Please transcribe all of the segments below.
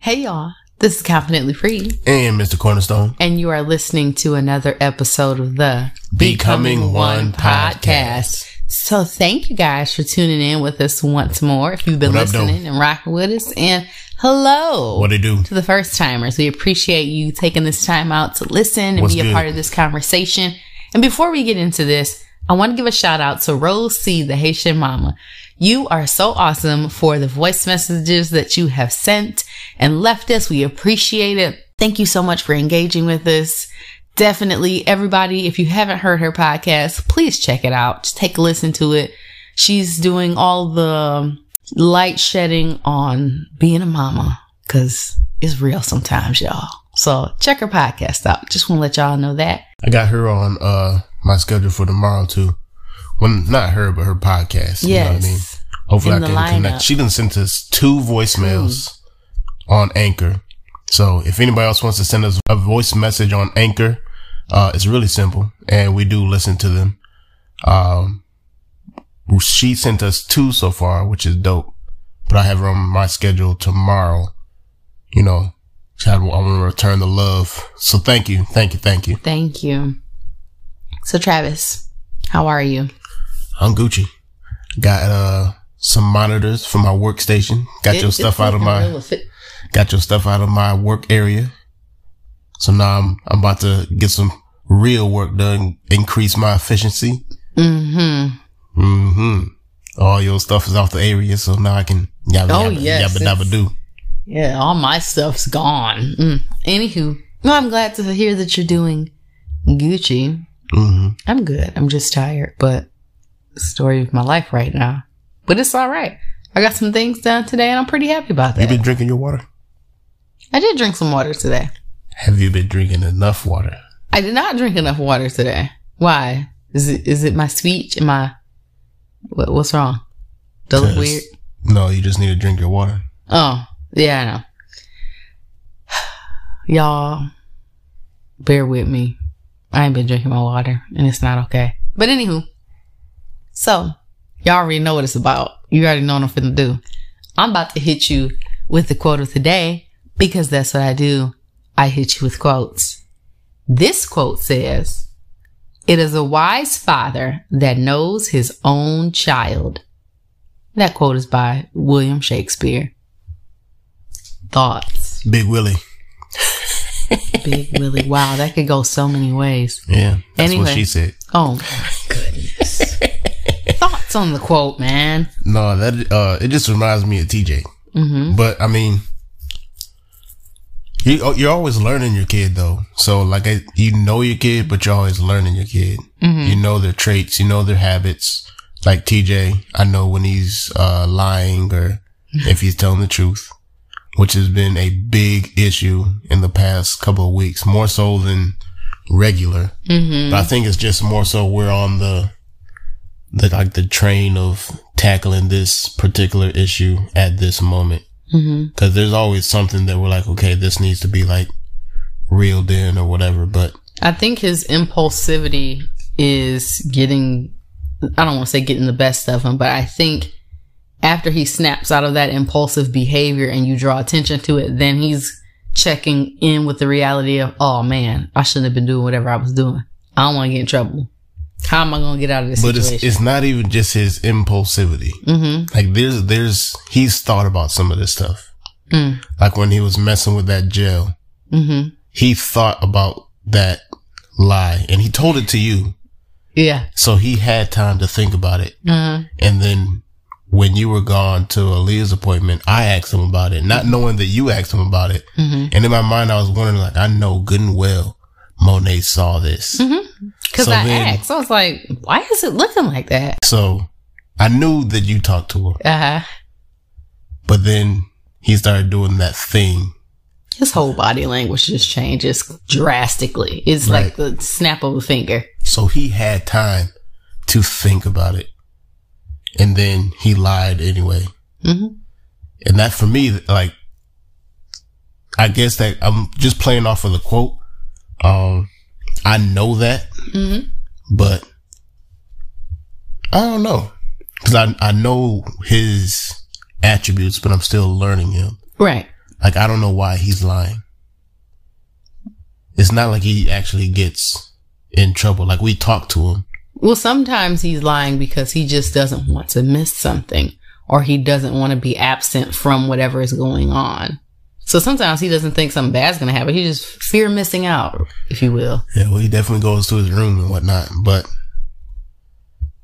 Hey y'all, this is Confidently Free, and Mr. Cornerstone. and you are listening to another episode of the Becoming One podcast. So thank you guys for tuning in with us once more. If you've been What listening and rocking with us, and hello What they do? to the first timers. We appreciate you taking this time out to listen and What's be a good? part of this conversation. And before we get into this, I want to give a shout out to Rose C, the Haitian mama. You are so awesome for the voice messages that you have sent and left us. We appreciate it. Thank you so much for engaging with us. Definitely, everybody, if you haven't heard her podcast, please check it out. Just take a listen to it. She's doing all the light shedding on being a mama because it's real sometimes, y'all. So check her podcast out. Just want to let y'all know that. I got her on uh my schedule for tomorrow too. Well, not her, but her podcast. You know what I mean? Yes. Hopefully, In I can lineup. connect. She done sent us two voicemails on Anchor. So if anybody else wants to send us a voice message on Anchor, uh, it's really simple, and we do listen to them. Um, she sent us two so far, which is dope. But I have her on my schedule tomorrow. You know, I want to return the love. So thank you, thank you, thank you. Thank you. So Travis, how are you? I'm Gucci. Got uh some monitors for my workstation. Got your stuff out of my got your stuff out of my work area. So now I'm I'm about to get some real work done, increase my efficiency. Mhm. Mm-hmm. All your stuff is off the area, so now I can yabba Oh, yabba, yes, yabba dabba do. Yeah, all my stuff's gone. Mm. Anywho, well, I'm glad to hear that you're doing Gucci. Mm-hmm. I'm good. I'm just tired, but story of my life right now. But it's all right. I got some things done today, and I'm pretty happy about that. You been drinking your water? I did drink some water today. Have you been drinking enough water? I did not drink enough water today. Why? Is it is it my speech? Am I what, what's wrong? Does it look weird? No, you just need to drink your water. Oh, yeah, I know. Y'all, bear with me. I ain't been drinking my water, and it's not okay. But anywho, so y'all already know what it's about. You already know what I'm finna do. I'm about to hit you with the quote of the day because that's what I do. I hit you with quotes. This quote says, It is a wise father that knows his own child. That quote is by William Shakespeare. Thoughts. Big Willie. Big Willie. Wow, that could go so many ways. Yeah, that's Anyway. what she said. Oh my goodness. On the quote, man. No, that uh, it just reminds me of TJ. Mm-hmm. But I mean, you oh, you're always learning your kid though. So like I, you know your kid, but you're always learning your kid. You know their traits, you know their habits. Like TJ, I know when he's uh, lying or if he's telling the truth, which has been a big issue in the past couple of weeks, more so than regular. Mm-hmm. But I think it's just more so we're on the the like the train of tackling this particular issue at this moment. Mm-hmm. Because there's always something that we're like, okay, this needs to be like reeled in or whatever. But I think his impulsivity is getting, I don't want to say getting the best of him, but I think after he snaps out of that impulsive behavior and you draw attention to it, then he's checking in with the reality of, oh man, I shouldn't have been doing whatever I was doing. I don't want to get in trouble. How am I going to get out of this but it's situation? it's not even just his impulsivity. mm-hmm. Like there's there's he's thought about some of this stuff. Mm. Like when he was messing with that gel, Mm-hmm. he thought about that lie and he told it to you. Yeah. So he had time to think about it. Uh-huh. And then when you were gone to Aaliyah's appointment, I asked him about it, not knowing that you asked him about it. Mm-hmm. And in my mind, I was wondering, like, I know good and well Monay saw this. Because So I then- asked, I was like, why is it looking like that? So I knew that you talked to her, Uh-huh. but then he started doing that thing. His whole body language just changes drastically. It's like the snap of a finger. So he had time to think about it. And then he lied anyway. Mm-hmm. And that for me, like, I guess that I'm just playing off of the quote. Um, I know that, Mm-hmm. but I don't know. Cause I, I know his attributes, but I'm still learning him. Right. like I don't know why he's lying. It's not like he actually gets in trouble. Like we talk to him. Well, sometimes he's lying because he just doesn't want to miss something or he doesn't want to be absent from whatever is going on. So sometimes he doesn't think something bad's going to happen. He just fear missing out, if you will. Yeah, well, he definitely goes to his room and whatnot. But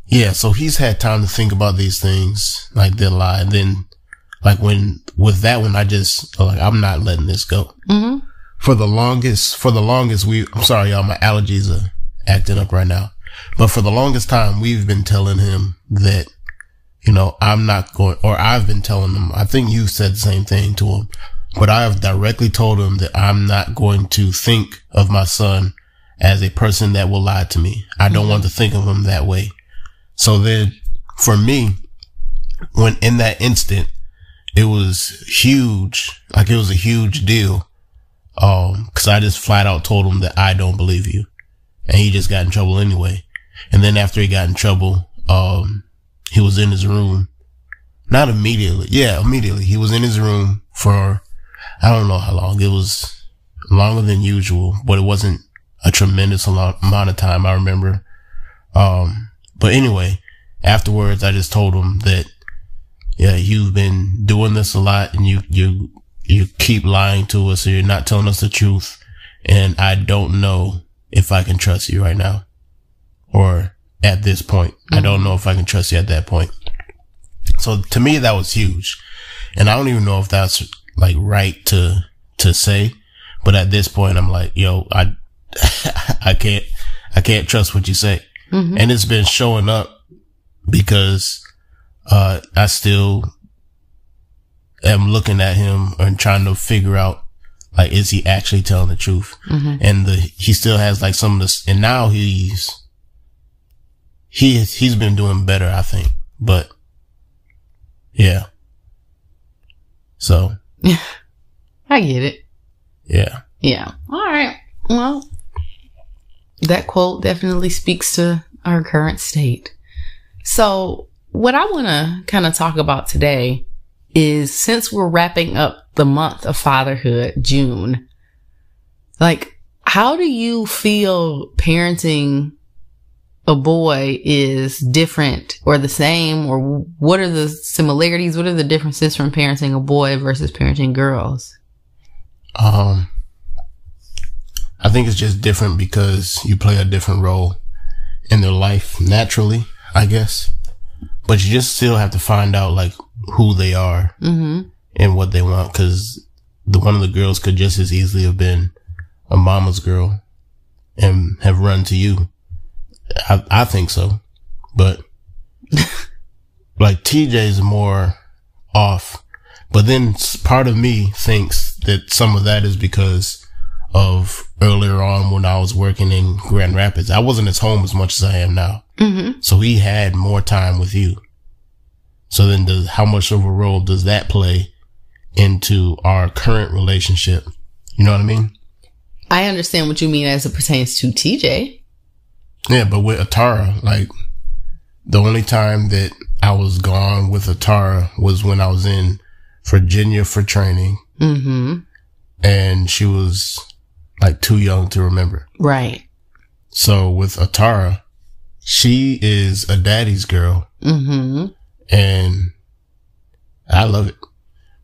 yeah, so he's had time to think about these things, like the lie. And then, like when with that one, I just like I'm not letting this go. Mm-hmm. For the longest, for the longest, we. I'm sorry, y'all. My allergies are acting up right now. But for the longest time, we've been telling him that, you know, I'm not going, or I've been telling him. I think you said the same thing to him, but I have directly told him that I'm not going to think of my son as a person that will lie to me. I don't want to think of him that way. So then for me, when in that instant, it was huge. Like it was a huge deal. Um, cause I just flat out told him that I don't believe you. And he just got in trouble anyway. And then after he got in trouble, um, he was in his room. Not immediately. Yeah, immediately. He was in his room for, I don't know how long. It was longer than usual, but it wasn't a tremendous amount of time. I remember. Um, but anyway, afterwards, I just told him that, yeah, you've been doing this a lot and you, you, you keep lying to us. So you're not telling us the truth. And I don't know if I can trust you right now or at this point. I don't know if I can trust you at that point. So to me, that was huge. And I don't even know if that's like right to, to say. But at this point, I'm like, yo, I, I can't, I can't trust what you say. Mm-hmm. And it's been showing up because, uh, I still am looking at him and trying to figure out, like, is he actually telling the truth? Mm-hmm. And the, he still has like some of this, and now he's, he, he's been doing better, I think, but yeah. So. I get it. Yeah. Yeah. All right. Well, that quote definitely speaks to our current state. So, what I want to kind of talk about today is since we're wrapping up the month of fatherhood, June, like, how do you feel parenting a boy is different or the same, or what are the similarities? What are the differences from parenting a boy versus parenting girls? Um, I think it's just different because you play a different role in their life naturally, I guess. But you just still have to find out like who they are mm-hmm. and what they want. Cause the one of the girls could just as easily have been a mama's girl and have run to you. I, I think so, but like TJ is more off. But then part of me thinks that some of that is because of earlier on when I was working in Grand Rapids. I wasn't as home as much as I am now. Mm-hmm. So he had more time with you. So then does, how much of a role does that play into our current relationship? You know what I mean? I understand what you mean as it pertains to TJ. Yeah, but with Atara, like the only time that I was gone with Atara was when I was in Virginia for training. Mm-hmm. And she was like too young to remember. Right. So with Atara, she is a daddy's girl. Mm-hmm. And I love it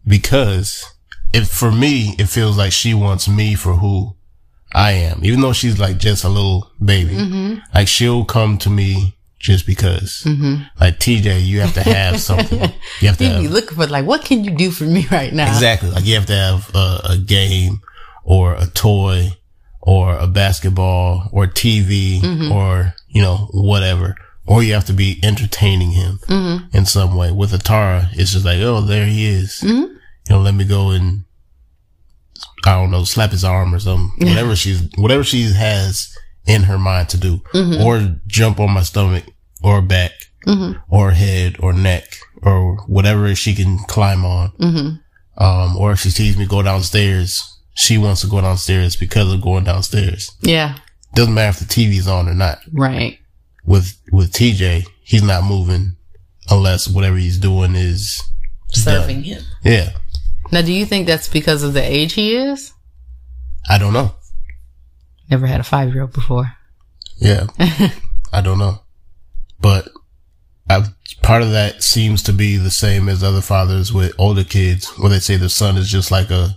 because if for me, it feels like she wants me for who I am, even though she's like just a little baby. Mm-hmm. Like she'll come to me just because. Mm-hmm. Like TJ, you have to have something. You have to have, be looking for like, what can you do for me right now? exactly. Like you have to have a, a game or a toy or a basketball or TV Mm-hmm. or, you know, whatever. Or you have to be entertaining him Mm-hmm. in some way. With Atara, it's just like, oh, there he is. Mhm. You know, let me go and, I don't know, slap his arm or something. Whatever she's, whatever she has in her mind to do. Mm-hmm. Or jump on my stomach or back Mhm. or head or neck or whatever she can climb on. Mm-hmm. Um, or if she sees me go downstairs, she wants to go downstairs because of going downstairs. Yeah. Doesn't matter if the TV's on or not. Right. With, with TJ, he's not moving unless whatever he's doing is Serving him. Yeah. Now, do you think that's because of the age he is? I don't know. Never had a five year old before. Yeah. I don't know. But I, part of that seems to be the same as other fathers with older kids where they say the son is just like a,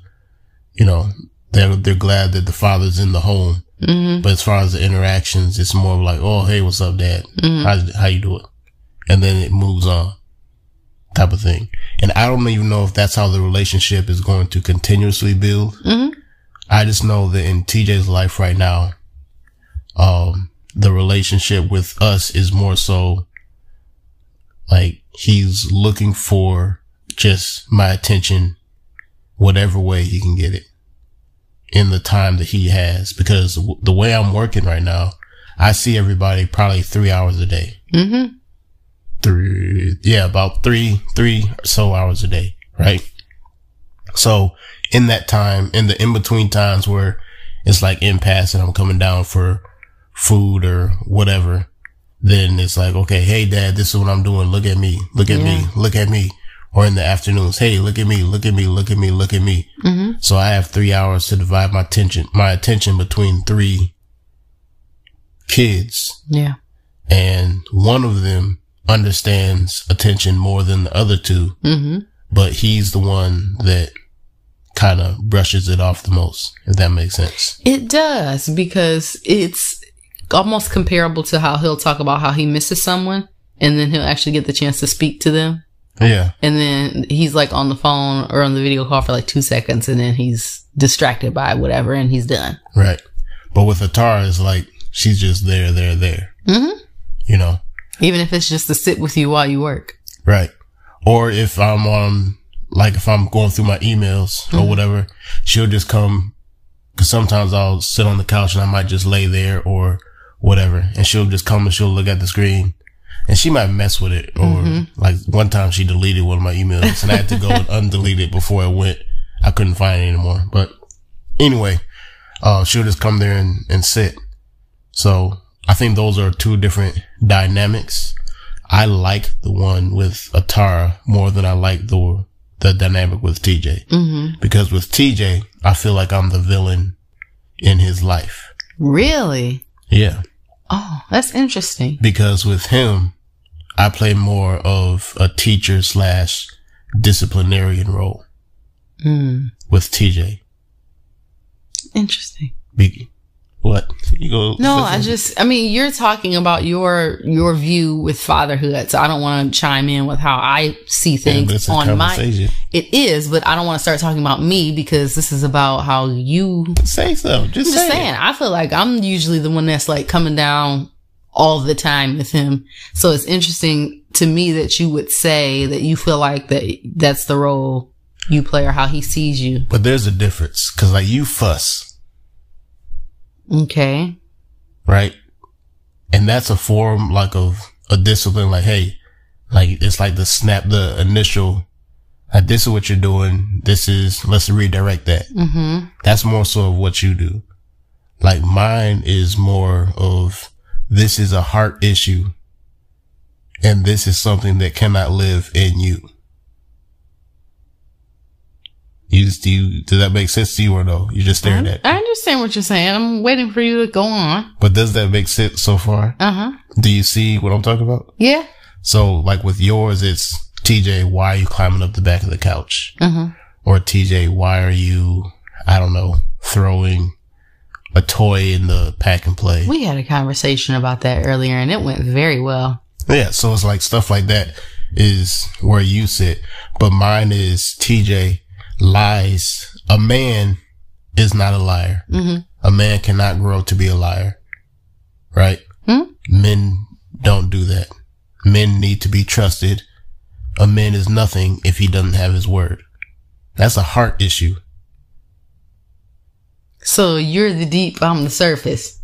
you know, they're, they're glad that the father's in the home. Mm-hmm. But as far as the interactions, it's more like, oh, hey, what's up, dad? How, how you doing? And then it moves on type of thing. And I don't even know if that's how the relationship is going to continuously build. Mm-hmm. I just know that in TJ's life right now, um, the relationship with us is more so like he's looking for just my attention, whatever way he can get it in the time that he has. Because w- the way I'm working right now, I see everybody probably three hours a day. Mm-hmm. Three, yeah, about three, three or so hours a day, right? So in that time, in the in between times where it's like impasse and I'm coming down for food or whatever, then it's like, okay, hey dad, this is what I'm doing. Look at me. Look at me. Look at me. Or in the afternoons, hey, look at me. Look at me. Look at me. Look at me. Mm-hmm. So I have three hours to divide my attention, my attention between three kids Yeah. and one of them understands attention more than the other two, Mm-hmm. but he's the one that kind of brushes it off the most, if that makes sense. It does because it's almost comparable to how he'll talk about how he misses someone and then he'll actually get the chance to speak to them. Yeah. And then he's like on the phone or on the video call for like two seconds and then he's distracted by whatever and he's done. Right. But with Atara, it's like she's just there, there, there, Mm-hmm. you know? Even if it's just to sit with you while you work. Right. Or if I'm on, like if I'm going through my emails or whatever, she'll just come, cause sometimes I'll sit on the couch and I might just lay there or whatever. And she'll just come and she'll look at the screen and she might mess with it. Or like one time she deleted one of my emails and I had to go and undelete it before it went. I couldn't find it anymore. But anyway, uh, she'll just come there and, and sit. So I think those are two different dynamics. I like the one with Atara more than I like the the dynamic with TJ. Mm-hmm. Because with TJ, I feel like I'm the villain in his life. Really? Yeah. Oh, that's interesting. Because with him, I play more of a teacher slash disciplinarian role Mm. with TJ. Interesting. Be- what? You go. No, I just, I mean, you're talking about your, your view with fatherhood. So I don't want to chime in with how I see things on my, it is, but I don't want to start talking about me because this is about how you, Say so. Just, I'm say just it. saying, I feel like I'm usually the one that's like coming down all the time with him. So it's interesting to me that you would say that you feel like that that's the role you play or how he sees you. But there's a difference because like you fuss, Okay. right? And that's a form like of a discipline. Like, hey, like it's like the snap, the initial. Like this is what you're doing. This is let's redirect that. Mm-hmm. That's more so of what you do. Like mine is more of this is a heart issue, and this is something that cannot live in you. You, just, do you, does that make sense to you or no? You're just staring at. me. I understand what you're saying. I'm waiting for you to go on. But does that make sense so far? Uh huh. Do you see what I'm talking about? Yeah. So, like with yours, it's TJ, why are you climbing up the back of the couch? Uh huh. Or TJ, why are you, I don't know, throwing a toy in the pack and play? We had a conversation about that earlier and it went very well. Yeah, so it's like stuff like that is where you sit. But mine is TJ lies. A man is not a liar. Mm-hmm. A man cannot grow to be a liar. Right? Hmm? Men don't do that. Men need to be trusted. A man is nothing if he doesn't have his word. That's a heart issue. So you're the deep, I'm the surface.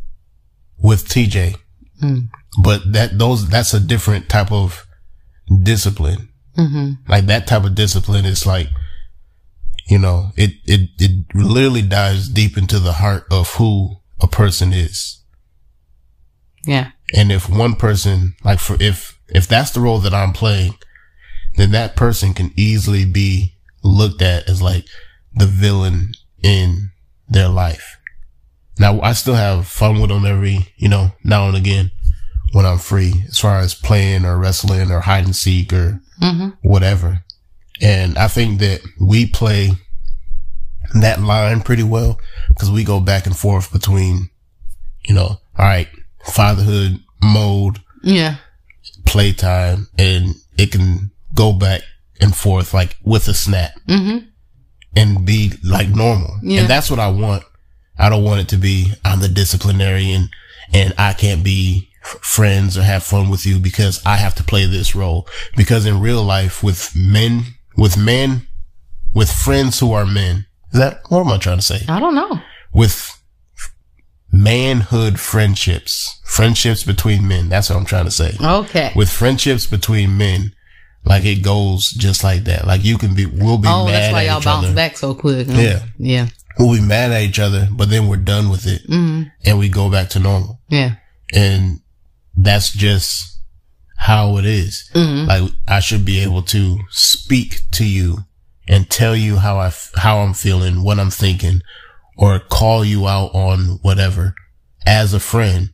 with TJ. Mm. But that those that's a different type of discipline. Mm-hmm. Like that type of discipline is like, you know, it it it literally dives deep into the heart of who a person is. Yeah. And if one person, like for if if that's the role that I'm playing, then that person can easily be looked at as like the villain in their life. Now I still have fun with them every, you know, now and again when I'm free as far as playing or wrestling or hide and seek or Mm-hmm. whatever. And I think that we play that line pretty well because we go back and forth between, you know, all right, fatherhood mode, Yeah. playtime, and it can go back and forth like with a snap Mm-hmm. and be like normal. Yeah. And that's what I want. I don't want it to be I'm the disciplinarian and I can't be friends or have fun with you because I have to play this role. Because in real life with men, with men, with friends who are men, is that, what am I trying to say? I don't know. With manhood friendships, friendships between men. That's what I'm trying to say. Okay. With friendships between men, like it goes just like that. Like you can be, we'll be oh, mad that's why y'all bounce other back so quick. huh? Yeah. Yeah. we'll be mad at each other, but then we're done with it Mm-hmm. and we go back to normal. Yeah. And that's just how it is. Mm-hmm. Like I should be able to speak to you and tell you how I, f- how I'm feeling, what I'm thinking, or call you out on whatever as a friend.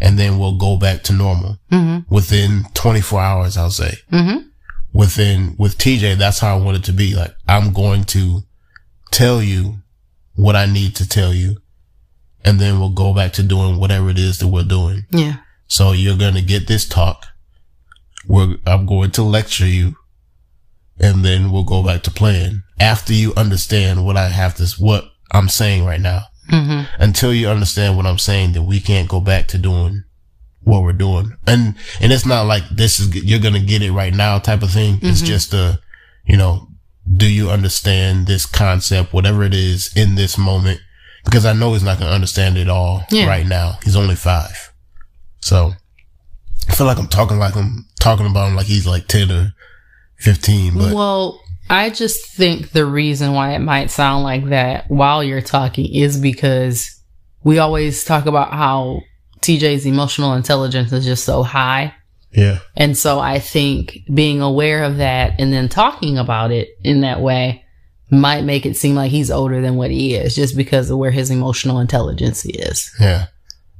And then we'll go back to normal Mm-hmm. within 24 hours, I'll say Mm-hmm. within with TJ, that's how I want it to be. Like I'm going to tell you what I need to tell you, and then we'll go back to doing whatever it is that we're doing. Yeah. So you're gonna get this talk. We're I'm going to lecture you, and then we'll go back to playing after you understand what I have this, what I'm saying right now. Mm-hmm. Until you understand what I'm saying, then we can't go back to doing what we're doing. And, and it's not like this is, you're going to get it right now type of thing. It's just a, you know, do you understand this concept, whatever it is in this moment? Because I know he's not going to understand it all Yeah. right now. He's only five. So I feel like I'm talking like I'm talking about him like he's like 10 or 15, but Well, I just think the reason why it might sound like that while you're talking is because we always talk about how TJ's emotional intelligence is just so high. yeah, And so I think being aware of that and then talking about it in that way might make it seem like he's older than what he is just because of where his emotional intelligence is. Yeah.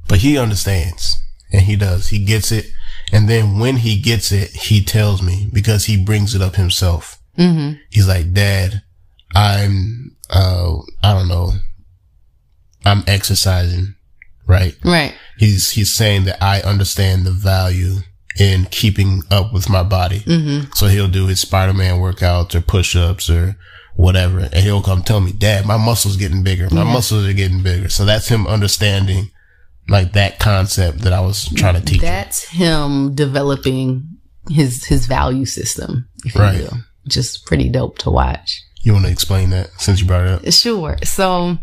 But he understands and he does. He gets it. And then when he gets it, he tells me because he brings it up himself. Mm-hmm. He's like, dad, I'm, uh, I don't know. I'm exercising, right? Right. He's, he's saying that I understand the value in keeping up with my body. Mm-hmm. So he'll do his Spider-Man workouts or push-ups or whatever. And he'll come tell me, dad, my muscles getting bigger. My Yeah. muscles are getting bigger. So that's him understanding like that concept that I was trying to teach. That's him developing his his value system, if you Right. will. Which is pretty dope to watch. You want to explain that since you brought it up? Sure. So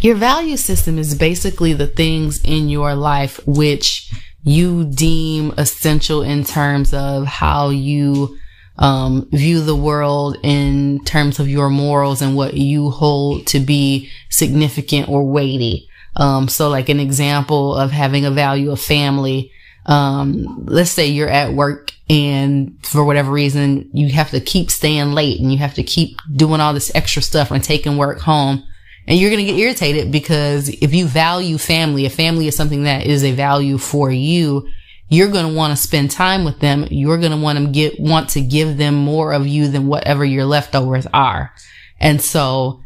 your value system is basically the things in your life which you deem essential in terms of how you um, view the world in terms of your morals and what you hold to be significant or weighty. Um, so like an example of having a value of family. Um, let's say you're at work and for whatever reason you have to keep staying late and you have to keep doing all this extra stuff and taking work home and you're going to get irritated because if you value family, if family is something that is a value for you, you're going to want to spend time with them. You're going to want to get, want to give them more of you than whatever your leftovers are. And so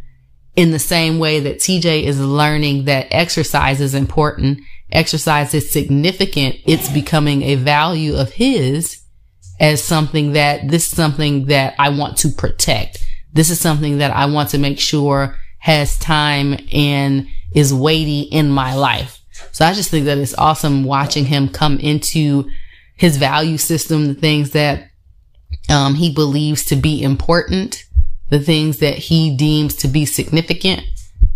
in the same way that TJ is learning that exercise is important, exercise is significant, it's becoming a value of his as something that this is something that I want to protect. This is something that I want to make sure has time and is weighty in my life. So I just think that it's awesome watching him come into his value system, the things that um, he believes to be important, the things that he deems to be significant.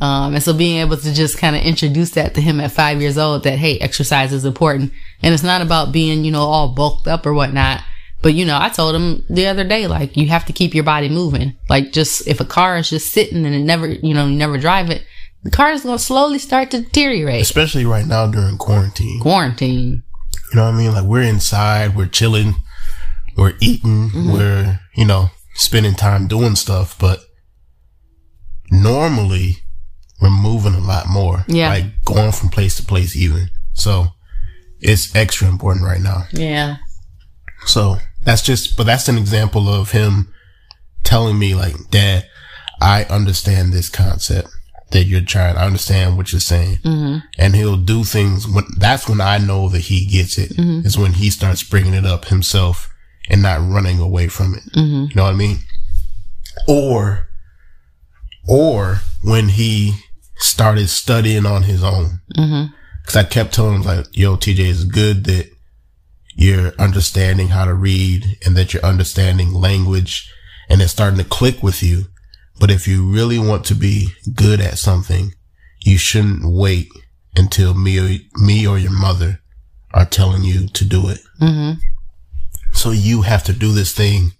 Um, and so being able to just kind of introduce that to him at five years old that, hey, exercise is important. And it's not about being, you know, all bulked up or whatnot. But, you know, I told him the other day, like, you have to keep your body moving. Like, just if a car is just sitting and it never, you know, you never drive it, the car is going to slowly start to deteriorate. Especially right now during quarantine. Quarantine. You know what I mean? Like we're inside, we're chilling, we're eating, we're, you know, spending time doing stuff, but normally we're moving a lot more. Yeah. Like going from place to place even. So it's extra important right now. Yeah. So that's just, but that's an example of him telling me like, dad, I understand this concept that you're trying. I understand what you're saying. Mm-hmm. And he'll do things when that's when I know that he gets it Mm-hmm. is when he starts bringing it up himself and not running away from it. Mm-hmm. You know what I mean? Or, or when he started studying on his own. Mm-hmm. Cause I kept telling him like, yo, TJ, it's good that you're understanding how to read and that you're understanding language and it's starting to click with you. But if you really want to be good at something, you shouldn't wait until me or me or your mother are telling you to do it. Mm-hmm. So you have to do this thing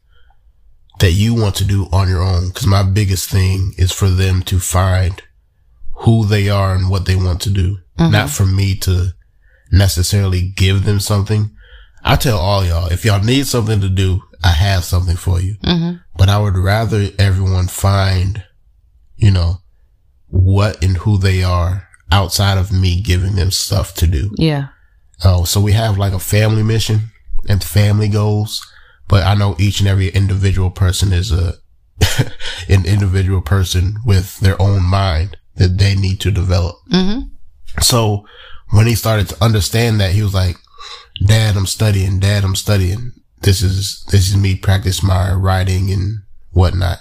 that you want to do on your own. Cause my biggest thing is for them to find who they are and what they want to do. Not for me to necessarily give them something. I tell all y'all, if y'all need something to do, I have something for you. Mm-hmm. But I would rather everyone find, you know, what and who they are outside of me giving them stuff to do. Yeah. Oh, so we have like a family mission and family goals, but I know each and every individual person is a an individual person with their own mind that they need to develop. Mm-hmm. So when he started to understand that, he was like, "Dad, I'm studying. Dad, I'm studying. This is this is me practice my writing and whatnot."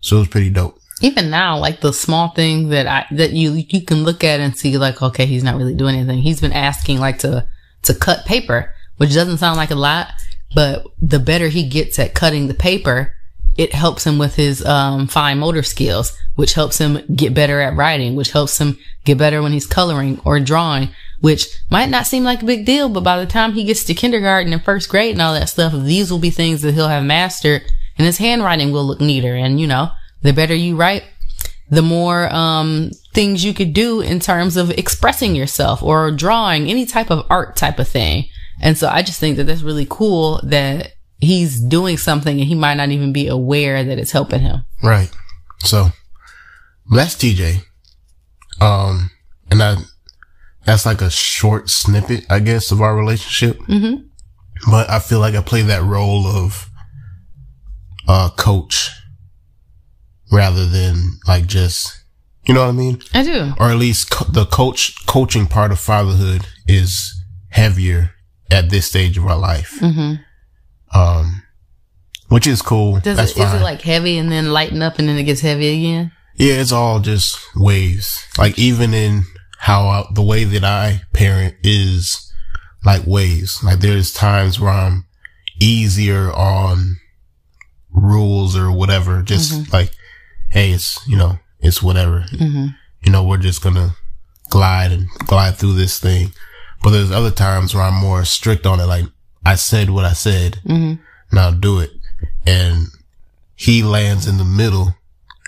So it was pretty dope. Even now, like the small thing that I that you you can look at and see like, okay, he's not really doing anything. He's been asking like to to cut paper, which doesn't sound like a lot, but the better he gets at cutting the paper, it helps him with his um, fine motor skills, which helps him get better at writing, which helps him get better when he's coloring or drawing, which might not seem like a big deal, but by the time he gets to kindergarten and first grade and all that stuff, these will be things that he'll have mastered and his handwriting will look neater. And you know, the better you write, the more um, things you could do in terms of expressing yourself or drawing any type of art type of thing. And so I just think that that's really cool that he's doing something and he might not even be aware that it's helping him. Right. So that's TJ. Um, and I, that's like a short snippet, I guess, of our relationship. Mm-hmm. But I feel like I play that role of, uh, coach rather than like just, you know what I mean? I do. Or at least co- the coach, coaching part of fatherhood is heavier at this stage of our life. Mm-hmm. Um, which is cool. Does That's it, is fine. it like heavy and then lighten up and then it gets heavy again? Yeah, it's all just waves. Like even in how I, the way that I parent is like waves. Like there's times where I'm easier on rules or whatever. Just like, hey, it's, you know, it's whatever. Mm-hmm. You know, we're just gonna glide and glide through this thing. But there's other times where I'm more strict on it. Like I said what I said. Mm-hmm. Now do it. And he lands in the middle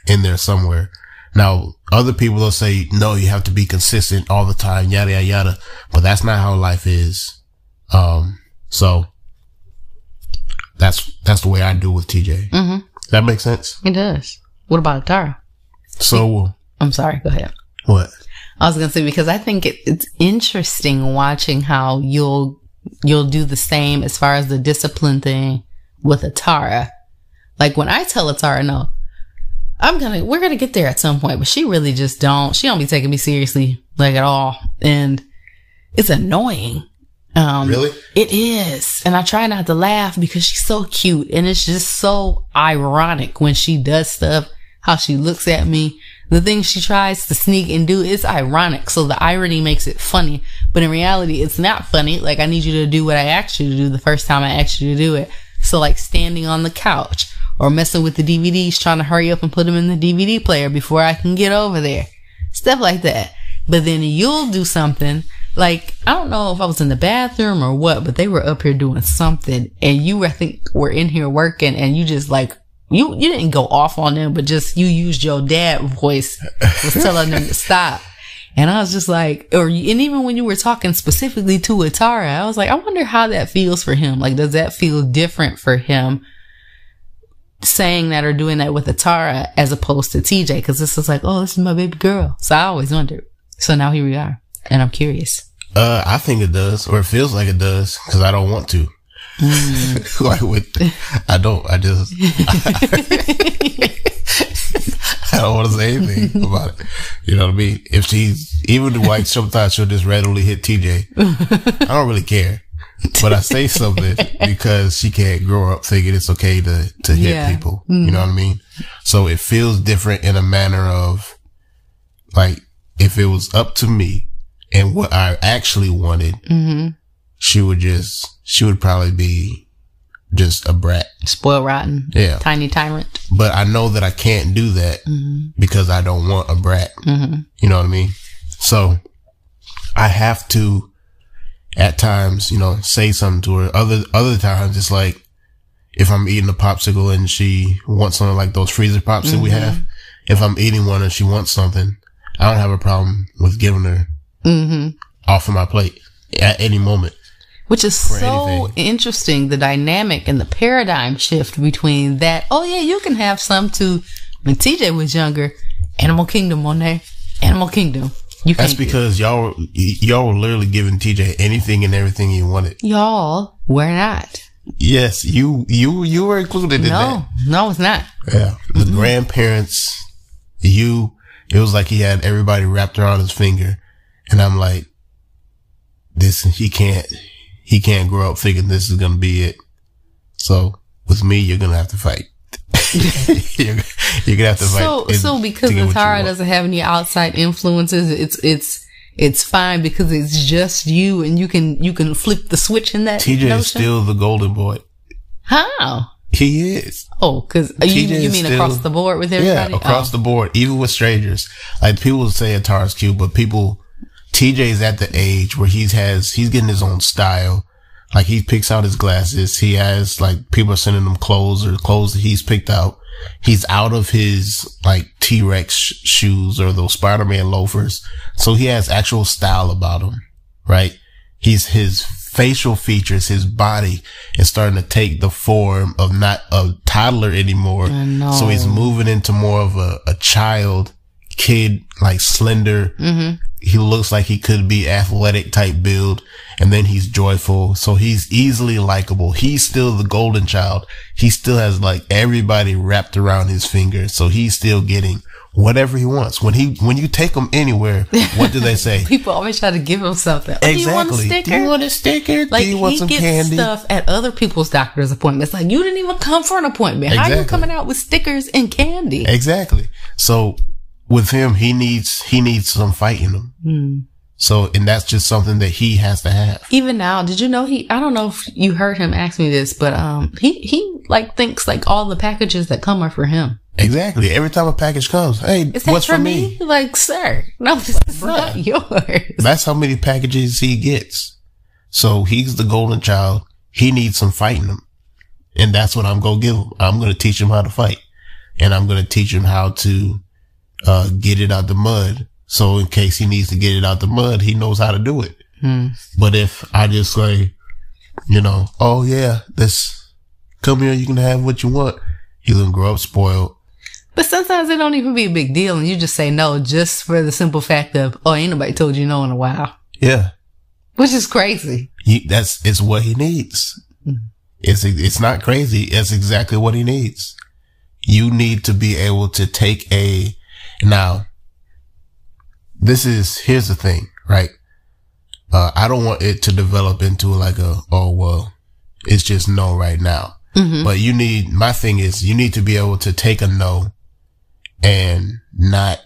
in there somewhere. Now, other people will say, no, you have to be consistent all the time, yada, yada, yada. But that's not how life is. Um, so that's, that's the way I do with TJ. Mm-hmm. That makes sense? It does. What about Tara? So I'm sorry. Go ahead. what? I was gonna say because I think it, it's interesting watching how you'll you'll do the same as far as the discipline thing with Atara. Like when I tell Atara, no, I'm gonna we're gonna get there at some point, but she really just don't. She don't be taking me seriously like at all, and it's annoying. Um, Really? It is, and I try not to laugh because she's so cute, and it's just so ironic when she does stuff. How she looks at me, the things she tries to sneak and do is ironic. So the irony makes it funny, but in reality, it's not funny. Like I need you to do what I asked you to do the first time I asked you to do it. So like standing on the couch or messing with the DVDs, trying to hurry up and put them in the DVD player before I can get over there. Stuff like that. But then you'll do something like, I don't know if I was in the bathroom or what, but they were up here doing something and you, I think, were in here working and you just like, you, you didn't go off on them, but just you used your dad voice, was telling them to stop. And I was just like, or, and even when you were talking specifically to Atara, I was like, I wonder how that feels for him. Like, does that feel different for him? saying that or doing that with Atara as opposed to TJ because this is like, oh, this is my baby girl. So I always wondered. So now here we are, and I'm curious. Uh, I think it does, or it feels like it does, because I don't want to. Mm. like with, I don't. I just. I don't want to say anything about it. You know what I mean? If she's even like sometimes she'll just randomly hit TJ. I don't really care, but I say something because she can't grow up thinking it's okay to to hit yeah. people. Mm. You know what I mean? So it feels different in a manner of like if it was up to me and what I actually wanted, mm-hmm. She would just she would probably be just a brat. Spoiled rotten. Yeah. Tiny tyrant. But I know that I can't do that mm-hmm. because I don't want a brat. Mm-hmm. You know what I mean? So I have to at times, you know, say something to her. Other, other times it's like if I'm eating a popsicle and she wants something like those freezer pops mm-hmm. that we mm-hmm. have. If I'm eating one and she wants something, I don't have a problem with giving her mm-hmm. off of my plate at any moment which is so anything. interesting the dynamic and the paradigm shift between that. Oh yeah you can have some too. When tj was younger animal kingdom on there animal kingdom. You that's because y'all y'all were literally giving tj anything and everything he wanted. Y'all were not. Yes you you you were included in no, that. no it's not. Yeah the mm-hmm. grandparents you it was like he had everybody wrapped around his finger. And i'm like this he can't he can't grow up thinking this is going to be it. So with me, you're going to have to fight. you're, you're, gonna have to fight. So, so because Natara doesn't have any outside influences, it's it's it's fine because it's just you, and you can you can flip the switch in that. TJ notion? is still the golden boy. How? He is. Oh, because you, you mean still, across the board with everybody? Yeah, across oh. the board, even with strangers. Like people say Atara's cute, but people TJ's at the age where he's has, he's getting his own style. Like he picks out his glasses. He has like people are sending him clothes or clothes that he's picked out. He's out of his like T-Rex sh- shoes or those Spider-Man loafers. So he has actual style about him, right? He's his facial features, his body is starting to take the form of not a toddler anymore. So he's moving into more of a, a child kid, like slender. Mm-hmm. He looks like he could be athletic type build. And then he's joyful. So he's easily likable. He's still the golden child. He still has like everybody wrapped around his finger. So he's still getting whatever he wants. When he when you take him anywhere, what do they say? People always try to give him something. Oh, exactly. Do you want a sticker? Do you want a sticker? Like do you want he some gets candy? stuff at other people's doctor's appointments. Like you didn't even come for an appointment. Exactly. How are you coming out with stickers and candy? Exactly. So with him, he needs he needs some fight in him. Mm. So, and that's just something that he has to have. Even now, did you know he? I don't know if you heard him ask me this, but um, he he like thinks like all the packages that come are for him. Exactly. Every time a package comes, hey, what's for, for me? me? Like, sir, no, this is not yours. That's how many packages he gets. So he's the golden child. He needs some fighting him, and that's what I'm gonna give him. I'm gonna teach him how to fight, and I'm gonna teach him how to uh, get it out the mud. So in case he needs to get it out the mud, he knows how to do it. Hmm. But if I just say, you know, oh yeah, this come here, you can have what you want, he's gonna grow up spoiled. But sometimes it don't even be a big deal, and you just say no just for the simple fact of, oh, ain't nobody told you no in a while. Yeah, which is crazy. He, that's it's what he needs. Mm. It's it's not crazy. It's exactly what he needs. You need to be able to take a now, this is, here's the thing, right? Uh, I don't want it to develop into like a, oh, well, it's just no right now. Mm-hmm. But you need, my thing is you need to be able to take a no and not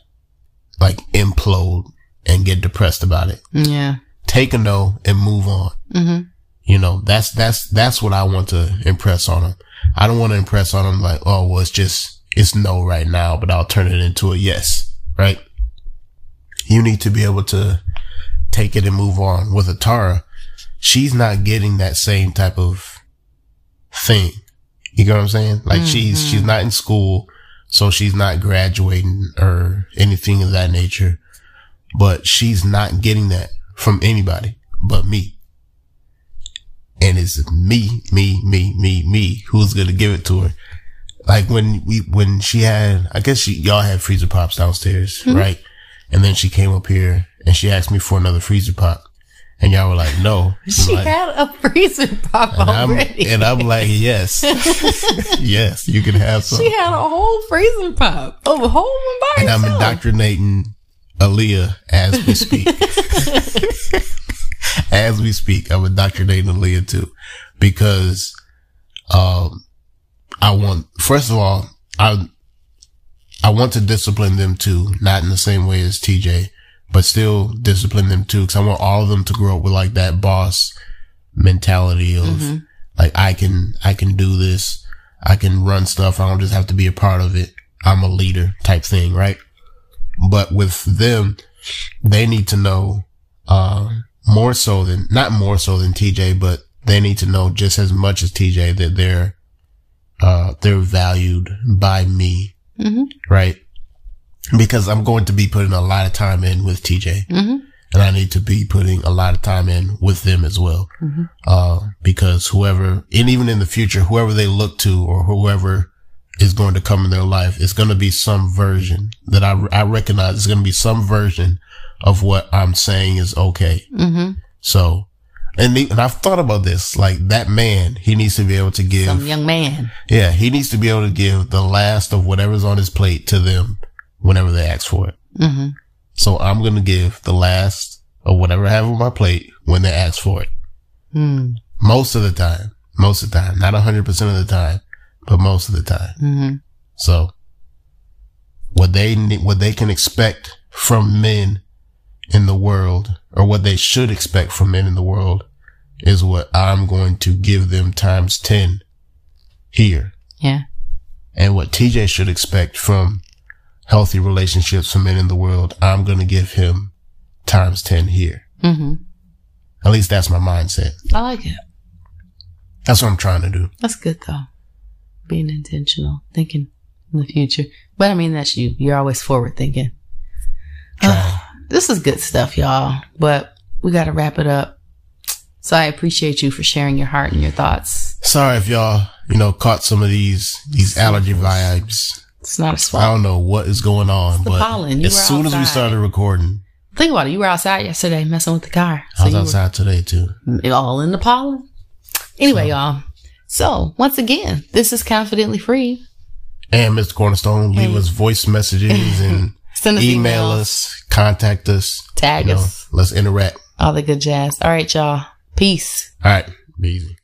like implode and get depressed about it. Yeah. Take a no and move on. Mm-hmm. You know, that's, that's, that's what I want to impress on them. I don't want to impress on them like, oh, well, it's just, it's no right now, but I'll turn it into a yes, right? You need to be able to take it and move on. With Atara, she's not getting that same type of thing. You know what I'm saying? Like mm-hmm. she's, she's not in school, so she's not graduating or anything of that nature, but she's not getting that from anybody but me. And it's me, me, me, me, me who's going to give it to her like when we when she had I guess she y'all had freezer pops downstairs, Mm-hmm. right? And then she came up here and she asked me for another freezer pop. And y'all were like, no. I'm She like, had a freezer pop and I'm, already. and I'm like, yes. yes, you can have some. she had a whole freezer pop, a whole one by and I'm herself. indoctrinating Aaliyah as we speak. as we speak, I'm indoctrinating Aaliyah too, because um, I want. First of all, I I want to discipline them too, not in the same way as TJ, but still discipline them too, because I want all of them to grow up with like that boss mentality of like I can I can do this, I can run stuff. I don't just have to be a part of it. I'm a leader type thing, right? But with them, they need to know, uh, more so than, not more so than TJ, but they need to know just as much as TJ that they're, uh, they're valued by me, Mhm. right? Because I'm going to be putting a lot of time in with TJ Mhm. and I need to be putting a lot of time in with them as well. Uh, because whoever, and even in the future, whoever they look to or whoever is going to come in their life, it's going to be some version that I, I recognize it's going to be some version of what I'm saying is okay. Mm-hmm. So, and, and I've thought about this, like that man, he needs to be able to give, Some young man. yeah, he needs to be able to give the last of whatever's on his plate to them whenever they ask for it. Mm-hmm. So I'm going to give the last of whatever I have on my plate when they ask for it. Mm-hmm. Most of the time. Most of the time. Not 100% of the time, but most of the time. Mm-hmm. So what they what they can expect from men in the world or what they should expect from men in the world is what I'm going to give them times 10 here. Yeah. And what TJ should expect from healthy relationships for men in the world, I'm going to give him times 10 here. Mm-hmm. At least that's my mindset. I like it. That's what I'm trying to do. That's good though. Being intentional, thinking in the future. But I mean, that's you. You're always forward thinking. Trying. This is good stuff, y'all. But we got to wrap it up. So I appreciate you for sharing your heart and your thoughts. Sorry if y'all, you know, caught some of these, these allergy vibes. It's not a I swamp. I don't know what is going on, the but pollen. You as soon as we started recording, Think about it. You were outside yesterday messing with the car. I was outside today too. Mm, all in the pollen. Anyway, y'all. So once again, this is confidently free. And Mr. Cornerstone, leave Hey. us voice messages and Send us email emails, us, contact us, tag you know, us, let's interact. all the good jazz. All right, y'all. Peace. All right, be easy.